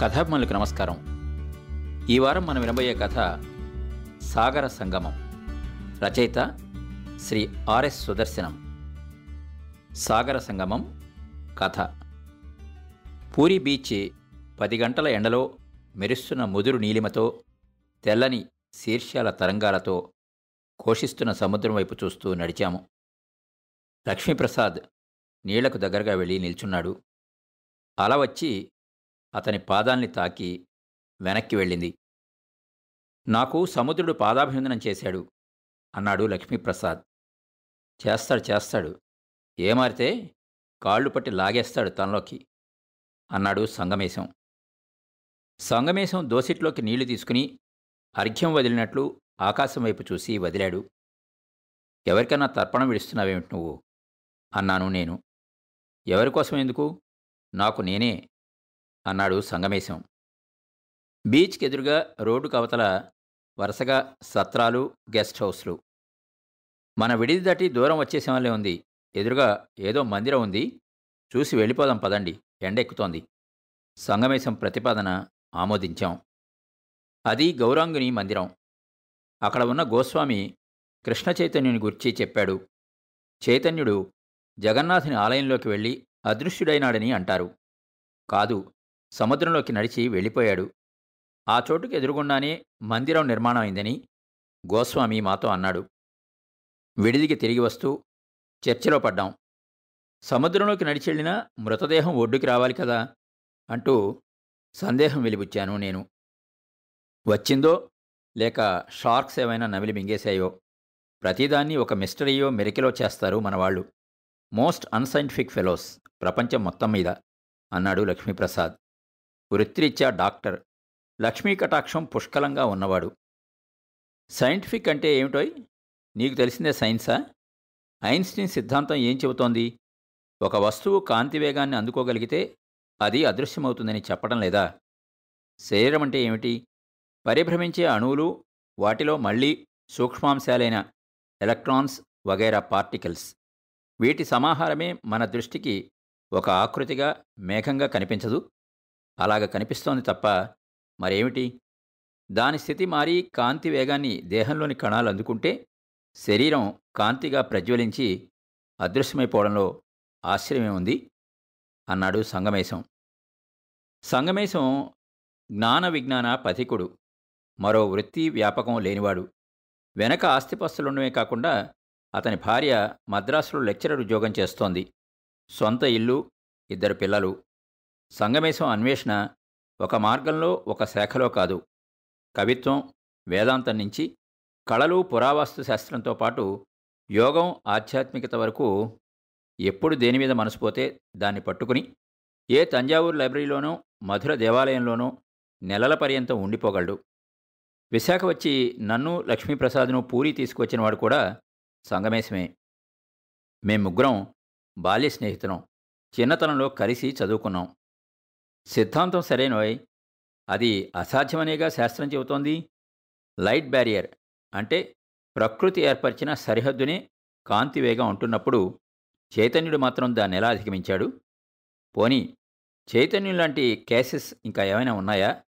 కథాభిమానులకు నమస్కారం. ఈ వారం మనం వినబోయే కథ సాగర సంగమం. రచయిత శ్రీ ఆర్ఎస్ సుదర్శనం. సాగర సంగమం కథ. పూరి బీచ్ పది గంటల ఎండలో మెరుస్తున్న ముదురు నీలిమతో తెల్లని శీర్షాల తరంగాలతో కోషిస్తున్న సముద్రం వైపు చూస్తూ నడిచాము. లక్ష్మీప్రసాద్ నీళ్ళకు దగ్గరగా వెళ్ళి నిల్చున్నాడు. అలా వచ్చి అతని పాదాల్ని తాకి వెనక్కి వెళ్ళింది. నాకు సముద్రుడు పాదాభివందనం చేశాడు అన్నాడు లక్ష్మీప్రసాద్. చేస్తాడు చేస్తాడు. ఏమారితే కాళ్ళు పట్టి లాగేస్తాడు తనలోకి అన్నాడు సంగమేశం. సంగమేశం దోసిట్లోకి నీళ్ళు తీసుకుని అర్ఘ్యం వదిలినట్లు ఆకాశం వైపు చూసి వదిలాడు. ఎవరికన్నా తర్పణం విడుస్తున్నావేమిటి నువ్వు? అన్నాను నేను. ఎవరికోసం ఎందుకు? నాకు నేనే అన్నాడు సంగమేశం. బీచ్కి ఎదురుగా రోడ్డు కవతల వరుసగా సత్రాలు గెస్ట్ హౌస్లు. మన విడిది దాటి దూరం వచ్చేసేమలే ఉంది. ఎదురుగా ఏదో మందిరం ఉంది. చూసి వెళ్ళిపోదాం పదండి. ఎండెక్కుతోంది. సంగమేశం ప్రతిపాదన ఆమోదించాం. అది గౌరాంగుని మందిరం. అక్కడ ఉన్న గోస్వామి కృష్ణ చైతన్యుని గురించి చెప్పాడు. చైతన్యుడు జగన్నాథుని ఆలయంలోకి వెళ్ళి అదృశ్యుడైనాడని అంటారు. కాదు సముద్రంలోకి నడిచి వెళ్ళిపోయాడు. ఆ చోటుకు ఎదురుగుండానే మందిరం నిర్మాణం అయిందని గోస్వామి మాతో అన్నాడు. విడిదికి తిరిగి వస్తూ చర్చలో పడ్డాం. సముద్రంలోకి నడిచి వెళ్ళినా మృతదేహం ఒడ్డుకి రావాలి కదా అంటూ సందేహం వెలిబుచ్చాను నేను. వచ్చిందో లేక షార్క్స్ ఏమైనా నమిలి మింగేశాయో ప్రతిదాన్ని ఒక మిస్టరీయో మెరికిలో చేస్తారు మనవాళ్ళు. మోస్ట్ అన్సైంటిఫిక్ ఫెలోస్ ప్రపంచం మొత్తం మీద అన్నాడు లక్ష్మీప్రసాద్. వృత్తిరీత్యా డాక్టర్. లక్ష్మీ కటాక్షం పుష్కలంగా ఉన్నవాడు. సైంటిఫిక్ అంటే ఏమిటోయ్? నీకు తెలిసిందే సైన్సా? ఐన్స్టీన్ సిద్ధాంతం ఏం చెబుతోంది? ఒక వస్తువు కాంతి వేగాన్ని అందుకోగలిగితే అది అదృశ్యమవుతుందని చెప్పడం లేదా? శరీరం అంటే ఏమిటి? పరిభ్రమించే అణువులు వాటిలో మళ్ళీ సూక్ష్మాంశాలైన ఎలక్ట్రాన్స్ వగైరా పార్టికల్స్. వీటి సమాహారమే మన దృష్టికి ఒక ఆకృతిగా మేఘంగా కనిపించదు. అలాగ కనిపిస్తోంది తప్ప మరేమిటి? దాని స్థితి మారి కాంతి వేగాన్ని దేహంలోని కణాలు అందుకుంటే శరీరం కాంతిగా ప్రజ్వలించి అదృశ్యమైపోవడంలో ఆశ్చర్యమే ఉంది అన్నాడు సంగమేశం. సంగమేశం జ్ఞాన విజ్ఞాన పథికుడు. మరో వృత్తి వ్యాపకం లేనివాడు. వెనక ఆస్తిపస్తులుండమే కాకుండా అతని భార్య మద్రాసులో లెక్చరర్ ఉద్యోగం చేస్తోంది. సొంత ఇల్లు ఇద్దరు పిల్లలు సంగమేశం అన్వేషణ ఒక మార్గంలో ఒక శాఖలో కాదు. కవిత్వం వేదాంతం నుంచి కళలు పురావస్తు శాస్త్రంతో పాటు యోగం ఆధ్యాత్మికత వరకు ఎప్పుడు దేని మీద మనసుపోతే దాన్ని పట్టుకుని ఏ తంజావూరు లైబ్రరీలోనో మధుర దేవాలయంలోనో నెలల పర్యంతం ఉండిపోగలడు. విశాఖ వచ్చి నన్ను లక్ష్మీప్రసాద్ను పూరి తీసుకువచ్చినవాడు కూడా సంగమేశమే. మేం ముగ్గురం బాల్య స్నేహితులం చిన్నతనంలో కలిసి చదువుకున్నాం. సిద్ధాంతం సరేనోయ్ అది అసాధ్యమనేగా శాస్త్రం చెబుతోంది. లైట్ బ్యారియర్ అంటే ప్రకృతి ఏర్పరిచిన సరిహద్దునే కాంతి వేగం ఉంటున్నప్పుడు చైతన్యుడు మాత్రం దాన్ని ఎలా అధిగమించాడు? పోనీ చైతన్యం లాంటి కేసెస్ ఇంకా ఏమైనా ఉన్నాయా?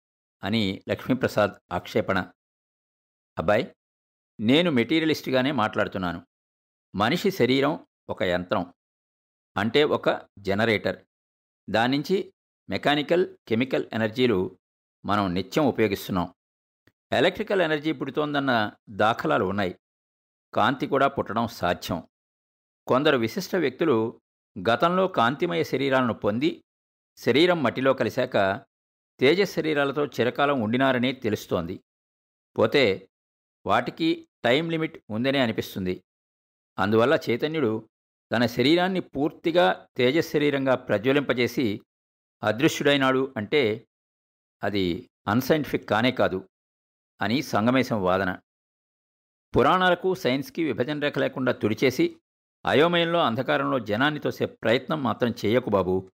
అని లక్ష్మీప్రసాద్ ఆక్షేపణ. అబ్బాయ్ నేను మెటీరియలిస్ట్గానే మాట్లాడుతున్నాను. మనిషి శరీరం ఒక యంత్రం అంటే ఒక జనరేటర్. దాని నుంచి మెకానికల్ కెమికల్ ఎనర్జీలు మనం నిత్యం ఉపయోగిస్తున్నాం. ఎలక్ట్రికల్ ఎనర్జీ పుడుతోందన్న దాఖలాలు ఉన్నాయి. కాంతి కూడా పుట్టడం సాధ్యం. కొందరు విశిష్ట వ్యక్తులు గతంలో కాంతిమయ శరీరాలను పొంది శరీరం మట్టిలో కలిశాక తేజస్ శరీరాలతో చిరకాలం ఉండినారని తెలుస్తోంది. పోతే వాటికి టైం లిమిట్ ఉందనే అనిపిస్తుంది. అందువల్ల చైతన్యుడు తన శరీరాన్ని పూర్తిగా తేజస్ శరీరంగా ప్రజ్వలింపజేసి అదృశ్యుడైనాడు అంటే అది అన్సైంటిఫిక్ కానే కాదు అని సంగమేశం వాదన. పురాణాలకు సైన్స్కి విభజన రేఖ లేకుండా తుడిచేసి అయోమయంలో అంధకారంలో జనాన్ని తోసే ప్రయత్నం మాత్రం చేయకు బాబు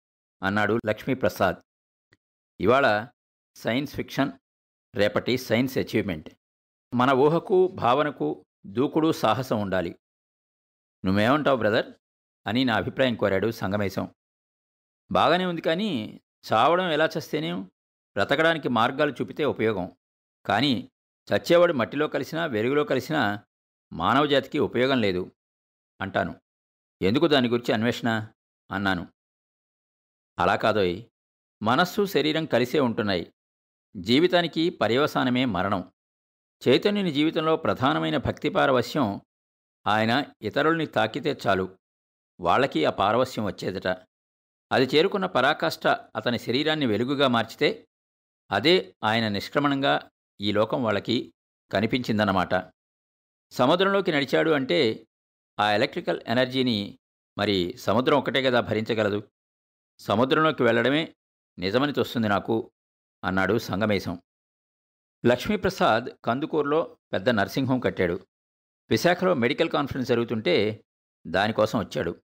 అన్నాడు లక్ష్మీప్రసాద్. ఇవాళ సైన్స్ ఫిక్షన్ రేపటి సైన్స్ అచీవ్మెంట్. మన ఊహకు భావనకు దూకుడు సాహసం ఉండాలి. నువ్వేమంటావు బ్రదర్? అని నా అభిప్రాయం కోరాడు సంగమేశం. బాగానే ఉంది కానీ చావడం ఎలా చస్తేనేం బ్రతకడానికి మార్గాలు చూపితే ఉపయోగం. కానీ చచ్చేవాడు మట్టిలో కలిసినా వెలుగులో కలిసినా మానవజాతికి ఉపయోగం లేదు అంటాను. ఎందుకు దాని గురించి అన్వేషణ? అన్నాను. అలా కాదోయ్. మనస్సు శరీరం కలిసే ఉంటున్నాయి. జీవితానికి పర్యవసానమే మరణం. చైతన్యుని జీవితంలో ప్రధానమైన భక్తి పారవశ్యం ఆయన ఇతరుల్ని తాకితే చాలు. వాళ్ళకి ఆ పారవశ్యం వచ్చేదట. అది చేరుకున్న పరాకాష్ట అతని శరీరాన్ని వెలుగుగా మార్చితే అదే ఆయన నిష్క్రమణంగా ఈ లోకం వాళ్ళకి కనిపించిందన్నమాట. సముద్రంలోకి నడిచాడు అంటే ఆ ఎలక్ట్రికల్ ఎనర్జీని మరి సముద్రం ఒకటే కదా భరించగలదు? సముద్రంలోకి వెళ్ళడమే నిజమని తోస్తుంది నాకు అన్నాడు సంగమేశం. లక్ష్మీప్రసాద్ కందుకూరులో పెద్ద నర్సింగ్ హోం కట్టాడు. విశాఖలో మెడికల్ కాన్ఫరెన్స్ జరుగుతుంటే దానికోసం వచ్చాడు.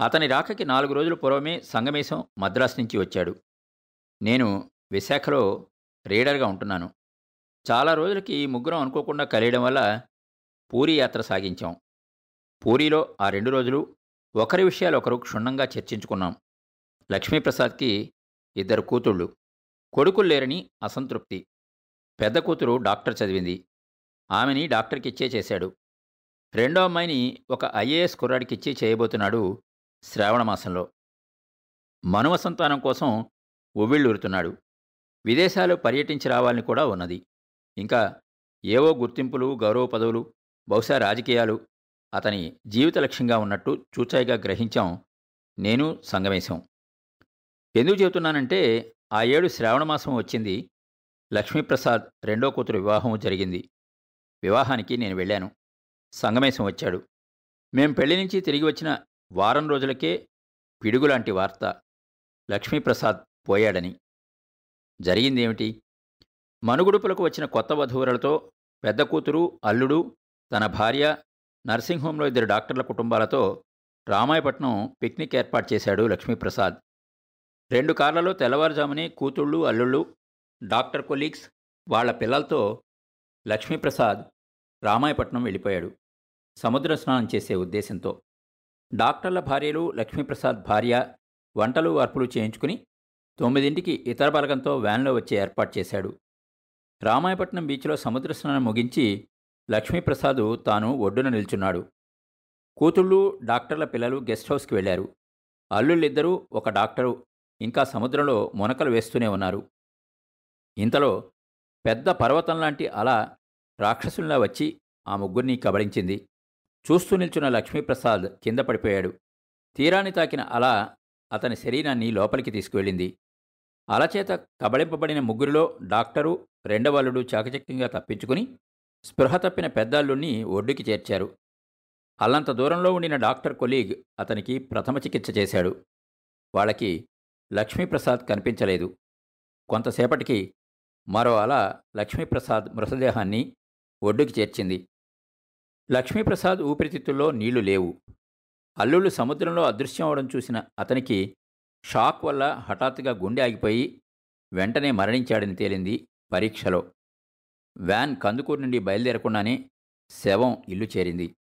అతని రాకకి నాలుగు రోజుల పూర్వమే సంగమేశం మద్రాసు నుంచి వచ్చాడు. నేను విశాఖలో రీడర్గా ఉంటున్నాను. చాలా రోజులకి ముగ్గురం అనుకోకుండా కలియడం వల్ల పూరి యాత్ర సాగించాం. పూరిలో ఆ రెండు రోజులు ఒకరి విషయాలు ఒకరు క్షుణ్ణంగా చర్చించుకున్నాం. లక్ష్మీప్రసాద్కి ఇద్దరు కూతుళ్ళు. కొడుకులు లేరని అసంతృప్తి. పెద్ద కూతురు డాక్టర్ చదివింది. ఆమెని డాక్టర్కిచ్చే చేశాడు. రెండో అమ్మాయిని ఒక ఐఏఎస్ కుర్రాడికిచ్చే చేయబోతున్నాడు శ్రావణమాసంలో మనువ సంతానం కోసం ఉవ్విళ్ళూరుతున్నాడు. విదేశాలు పర్యటించి రావాలని కూడా ఉన్నది. ఇంకా ఏవో గుర్తింపులు గౌరవ పదవులు బహుశా రాజకీయాలు అతని జీవిత లక్ష్యంగా ఉన్నట్టు చూచాయిగా గ్రహించాం. నేను సంగమేశం. ఎందుకు చెబుతున్నానంటే ఆ ఏడు శ్రావణమాసం వచ్చింది. లక్ష్మీప్రసాద్ రెండో కూతురు వివాహం జరిగింది. వివాహానికి నేను వెళ్ళాను. సంగమేశం వచ్చాడు. మేం పెళ్ళి నుంచి తిరిగి వచ్చిన వారం రోజులకే పిడుగులాంటి వార్త లక్ష్మీప్రసాద్ పోయాడని. జరిగిందేమిటి? మనుగుడుపులకు వచ్చిన కొత్త వధూవరులతో పెద్ద కూతురు అల్లుడు తన భార్య నర్సింగ్ హోంలో ఇద్దరు డాక్టర్ల కుటుంబాలతో రామాయపట్నం పిక్నిక్ ఏర్పాటు చేశాడు లక్ష్మీప్రసాద్. రెండు కార్లలో తెల్లవారుజామునే కూతుళ్ళు అల్లుళ్ళు డాక్టర్ కొలీగ్స్ వాళ్ళ పిల్లలతో లక్ష్మీప్రసాద్ రామాయపట్నం వెళ్ళిపోయాడు. సముద్ర స్నానం చేసే ఉద్దేశంతో. డాక్టర్ల భార్యలు లక్ష్మీప్రసాద్ భార్య వంటలు అర్పులు చేయించుకుని తొమ్మిదింటికి ఇతర బలగంతో వ్యాన్లో వచ్చి ఏర్పాటు చేశాడు. రామాయపట్నం బీచ్లో సముద్ర స్నానం ముగించి లక్ష్మీప్రసాద్ తాను ఒడ్డున నిల్చున్నాడు. కూతుళ్ళు డాక్టర్ల పిల్లలు గెస్ట్ హౌస్కి వెళ్ళారు అల్లుళ్ళిద్దరూ ఒక డాక్టరు ఇంకా సముద్రంలో మునకలు వేస్తూనే ఉన్నారు. ఇంతలో పెద్ద పర్వతం లాంటి అల రాక్షసుల్లా వచ్చి ఆ ముగ్గురిని కబళించింది. చూస్తూ నిల్చున్న లక్ష్మీప్రసాద్ కింద పడిపోయాడు. తీరాన్ని తాకిన అల అతని శరీరాన్ని లోపలికి తీసుకువెళ్ళింది. అలచేత కబళింపబడిన ముగ్గురిలో డాక్టరు రెండవల్లుడు చాకచక్యంగా తప్పించుకుని స్పృహ తప్పిన పెద్దాళ్ళుని ఒడ్డుకి చేర్చారు. అల్లంత దూరంలో ఉండిన డాక్టర్ కొలీగ్ అతనికి ప్రథమ చికిత్స చేశాడు. వాళ్ళకి లక్ష్మీప్రసాద్ కనిపించలేదు. కొంతసేపటికి మరో అల లక్ష్మీప్రసాద్ మృతదేహాన్ని ఒడ్డుకి చేర్చింది. లక్ష్మీప్రసాద్ ఊపిరితిత్తుల్లో నీళ్ళు లేవు. అల్లుళ్ళు సముద్రంలో అదృశ్యం అవడం చూసిన అతనికి షాక్ వల్ల హఠాత్తుగా గుండె ఆగిపోయి వెంటనే మరణించాడని తేలింది పరీక్షలో. వ్యాన్ కందుకూరు నుండి బయలుదేరకుండానే శవం ఇల్లు చేరింది.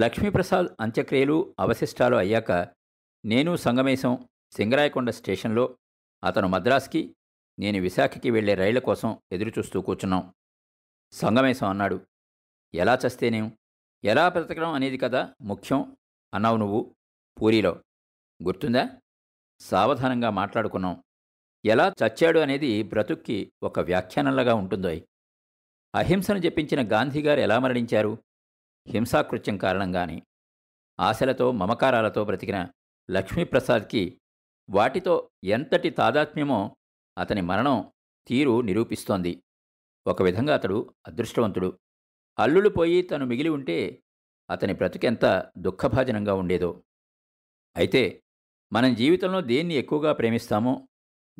లక్ష్మీప్రసాద్ అంత్యక్రియలు అవశిష్టాలు అయ్యాక నేను సంగమేశం సింగరాయకొండ స్టేషన్లో అతను మద్రాస్కి నేను విశాఖకి వెళ్ళే రైళ్ళ కోసం ఎదురుచూస్తూ కూర్చున్నాం. సంగమేశం అన్నాడు. ఎలా చస్తేనేం ఎలా బ్రతకడం అనేది కదా ముఖ్యం అన్నావు నువ్వు పూరిలో. గుర్తుందా? సావధానంగా మాట్లాడుకున్నాం. ఎలా చచ్చాడు అనేది బ్రతుక్కి ఒక వ్యాఖ్యానంలాగా ఉంటుందోయ్. అహింసను జపించిన గాంధీగారు ఎలా మరణించారు? హింసాకృత్యం కారణంగానే ఆశలతో మమకారాలతో బ్రతికిన లక్ష్మీప్రసాద్కి వాటితో ఎంతటి తాదాత్మ్యమో అతని మరణం తీరు నిరూపిస్తోంది. ఒక విధంగా అతడు అదృష్టవంతుడు. అల్లుడు పోయి తను మిగిలి ఉంటే అతని బ్రతుకెంత దుఃఖభాజనంగా ఉండేదో. అయితే మనం జీవితంలో దేన్ని ఎక్కువగా ప్రేమిస్తామో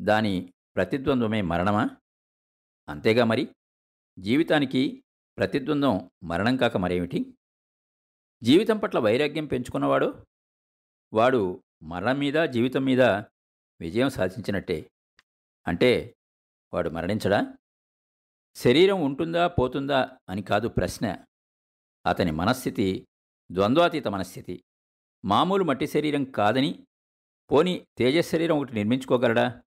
దాని ప్రతిద్వంద్వమే మరణమా? అంతేగా మరి? జీవితానికి ప్రతిద్వంద్వం మరణం కాక మరేమిటి? జీవితం పట్ల వైరాగ్యం పెంచుకున్నవాడు? వాడు మరణం మీద జీవితం మీద విజయం సాధించినట్టే. అంటే వాడు మరణించడా? శరీరం ఉంటుందా పోతుందా అని కాదు ప్రశ్న. అతని మనస్థితి ద్వంద్వాతీత మనస్థితి. మామూలు మట్టి శరీరం కాదని పోని తేజశరీరం ఒకటి నిర్మించుకోగలడా?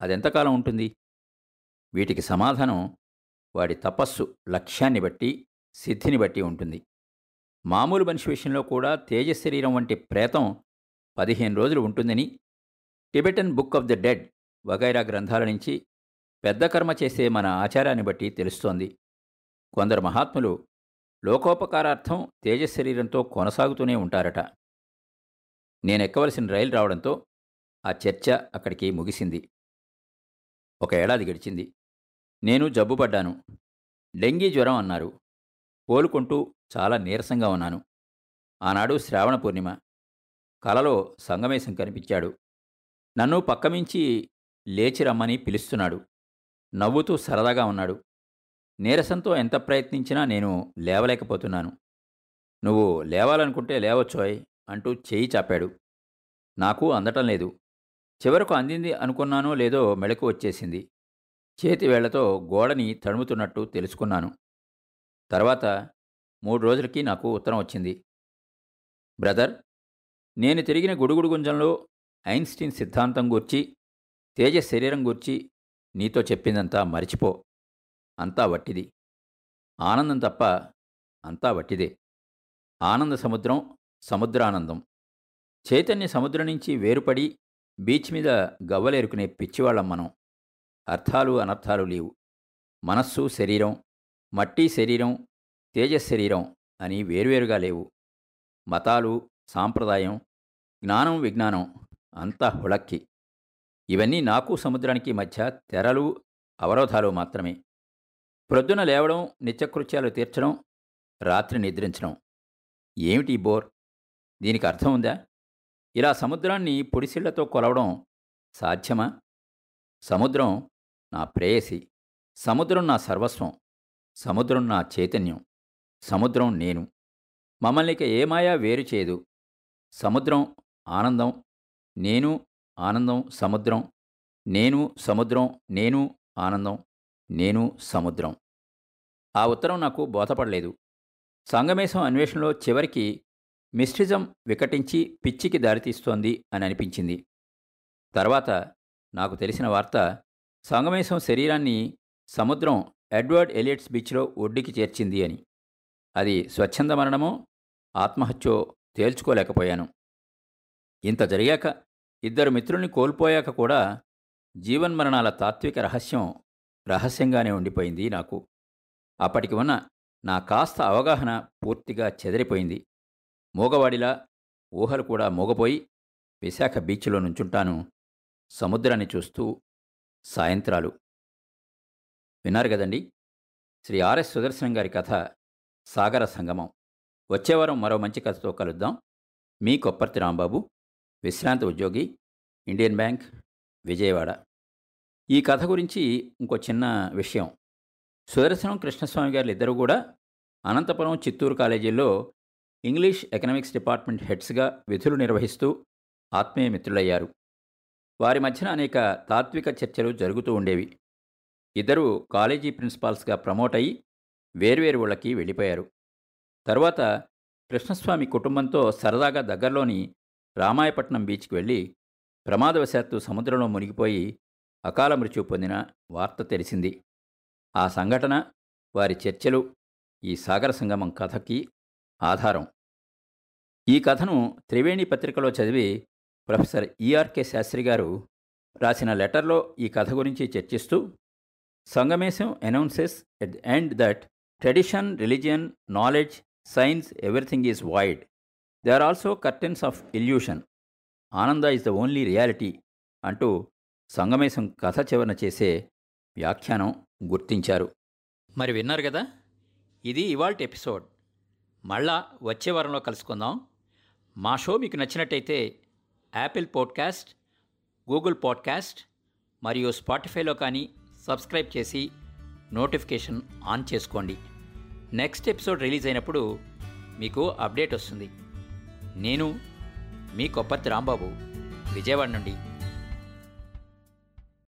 అదెంతకాలం ఉంటుంది? వీటికి సమాధానం వాడి తపస్సు లక్ష్యాన్ని బట్టి సిద్ధిని బట్టి ఉంటుంది. మామూలు మనిషి విషయంలో కూడా తేజ శరీరం వంటి ప్రేతం పదిహేను రోజులు ఉంటుందని Tibetan book of the dead వగైరా గ్రంథాల నుంచి పెద్ద కర్మ చేసే మన ఆచారాన్ని బట్టి తెలుస్తోంది. కొందరు మహాత్ములు లోకోపకారార్థం తేజశరీరంతో కొనసాగుతూనే ఉంటారట. నేను ఎక్కవలసిన రైలు రావడంతో ఆ చర్చ అక్కడికి ముగిసింది. ఒక ఏడాది గడిచింది. నేను జబ్బుపడ్డాను. డెంగీ జ్వరం అన్నారు. కోలుకుంటూ చాలా నీరసంగా ఉన్నాను. ఆనాడు శ్రావణ పూర్ణిమ. కలలో సంగమేశం కనిపించాడు. నన్ను పక్కమించి లేచి రమ్మని పిలుస్తున్నాడు. నవ్వుతూ సరదాగా ఉన్నాడు. నీరసంతో ఎంత ప్రయత్నించినా నేను లేవలేకపోతున్నాను. నువ్వు లేవాలనుకుంటే లేవచ్చోయ్ అంటూ చేయి చాపాడు. నాకు అందటం లేదు. చివరకు అందింది అనుకున్నానో లేదో మెళకు వచ్చేసింది. చేతి వేళ్ళతో గోడని తడుముతున్నట్టు తెలుసుకున్నాను. తర్వాత మూడు రోజులకి నాకు ఉత్తరం వచ్చింది. బ్రదర్ నేను తిరిగిన గుడుగుడు గుంజంలో ఐన్స్టీన్ సిద్ధాంతం గూర్చి తేజ శరీరం గూర్చి నీతో చెప్పిందంతా మరిచిపో. అంతా వట్టిది. ఆనందం తప్ప అంతా వట్టిదే. ఆనంద సముద్రం సముద్రానందం. చైతన్య సముద్రం నుంచి వేరుపడి బీచ్ మీద గవ్వలేరుకునే పిచ్చివాళ్ళం మనం. అర్థాలు అనర్థాలు లేవు. మనస్సు శరీరం మట్టి శరీరం తేజశరీరం అని వేరువేరుగా లేవు. మతాలు సాంప్రదాయం జ్ఞానం విజ్ఞానం అంతా హుళక్కి. ఇవన్నీ నాకు సముద్రానికి మధ్య తెరలు అవరోధాలు మాత్రమే. ప్రొద్దున లేవడం నిత్యకృత్యాలు తీర్చడం రాత్రి నిద్రించడం. ఏమిటి బోర్? దీనికి అర్థం ఉందా? ఇలా సముద్రాన్ని పొడిసిళ్ళతో కొలవడం సాధ్యమా? సముద్రం నా ప్రేయసి. సముద్రం నా సర్వస్వం. సముద్రం నా చైతన్యం. సముద్రం నేను. మమ్మల్ని ఏమాయా వేరు చేయదు. సముద్రం ఆనందం. నేను ఆనందం సముద్రం. నేను సముద్రం. నేను ఆనందం. నేను సముద్రం. ఆ ఉత్తరం నాకు బోధపడలేదు. సంగమేశం అన్వేషణలో చివరికి మిస్టిజం వికటించి పిచ్చికి దారితీస్తోంది అని అనిపించింది. తర్వాత నాకు తెలిసిన వార్త సంగమేశం శరీరాన్ని సముద్రం ఎడ్వర్డ్ ఎలియట్స్ బీచ్లో ఒడ్డుకి చేర్చింది అని. అది స్వచ్ఛంద మరణమో ఆత్మహత్యో తేల్చుకోలేకపోయాను. ఇంత జరిగాక ఇద్దరు మిత్రుల్ని కోల్పోయాక కూడా జీవన్మరణాల తాత్విక రహస్యం రహస్యంగానే ఉండిపోయింది నాకు. అప్పటికి ఉన్న నా కాస్త అవగాహన పూర్తిగా చెదిరిపోయింది. మూగవాడిలా ఊహలు కూడా మూగపోయి విశాఖ బీచ్లో నుంచుంటాను. సముద్రాన్ని చూస్తూ సాయంత్రాలు. విన్నారు కదండి? శ్రీ ఆర్ఎస్ సుదర్శనం గారి కథ సాగర సంగమం. వచ్చేవారం మరో మంచి కథతో కలుద్దాం. మీ కొప్పర్తి రాంబాబు. విశ్రాంత ఉద్యోగి ఇండియన్ బ్యాంక్ విజయవాడ. ఈ కథ గురించి ఇంకో చిన్న విషయం. సుదర్శనం కృష్ణస్వామి గారు ఇద్దరు కూడా అనంతపురం చిత్తూరు కాలేజీల్లో ఇంగ్లీష్ ఎకనామిక్స్ డిపార్ట్మెంట్ హెడ్స్గా విధులు నిర్వహిస్తూ ఆత్మీయ మిత్రులయ్యారు. వారి మధ్యన అనేక తాత్విక చర్చలు జరుగుతూ ఉండేవి. ఇద్దరు కాలేజీ ప్రిన్సిపాల్స్గా ప్రమోట్ అయ్యి వేర్వేరు ఊళ్ళకి వెళ్ళిపోయారు. తర్వాత కృష్ణస్వామి కుటుంబంతో సరదాగా దగ్గరలోని రామాయపట్నం బీచ్కి వెళ్ళి ప్రమాదవశాత్తు సముద్రంలో మునిగిపోయి అకాల మృత్యు పొందిన వార్త తెలిసింది. ఆ సంఘటన వారి చర్చలు ఈ సాగర సంగమం కథకి ఆధారం. ఈ కథను త్రివేణి పత్రికలో చదివి ప్రొఫెసర్ ఈఆర్కే శాస్త్రి గారు రాసిన లెటర్లో ఈ కథ గురించి చర్చిస్తూ Sangamesham announces at end that tradition religion knowledge science everything is wide they are also curtains of illusion Ananda is the only reality అంటూ సంగమేశం కథ చివరన చేసే వ్యాఖ్యానం గుర్తించారు. మరి విన్నారు కదా? ఇది ఇవాల్ట్ ఎపిసోడ్. మళ్ళా వచ్చే వారంలో కలుసుకుందాం. మా షో మీకు నచ్చినట్టయితే యాపిల్ పాడ్కాస్ట్ గూగుల్ పాడ్కాస్ట్ మరియు స్పాటిఫైలో కానీ సబ్స్క్రైబ్ చేసి నోటిఫికేషన్ ఆన్ చేసుకోండి. నెక్స్ట్ ఎపిసోడ్ రిలీజ్ అయినప్పుడు మీకు అప్డేట్ వస్తుంది. నేను మీ కొప్పతి రాంబాబు విజయవాడ నుండి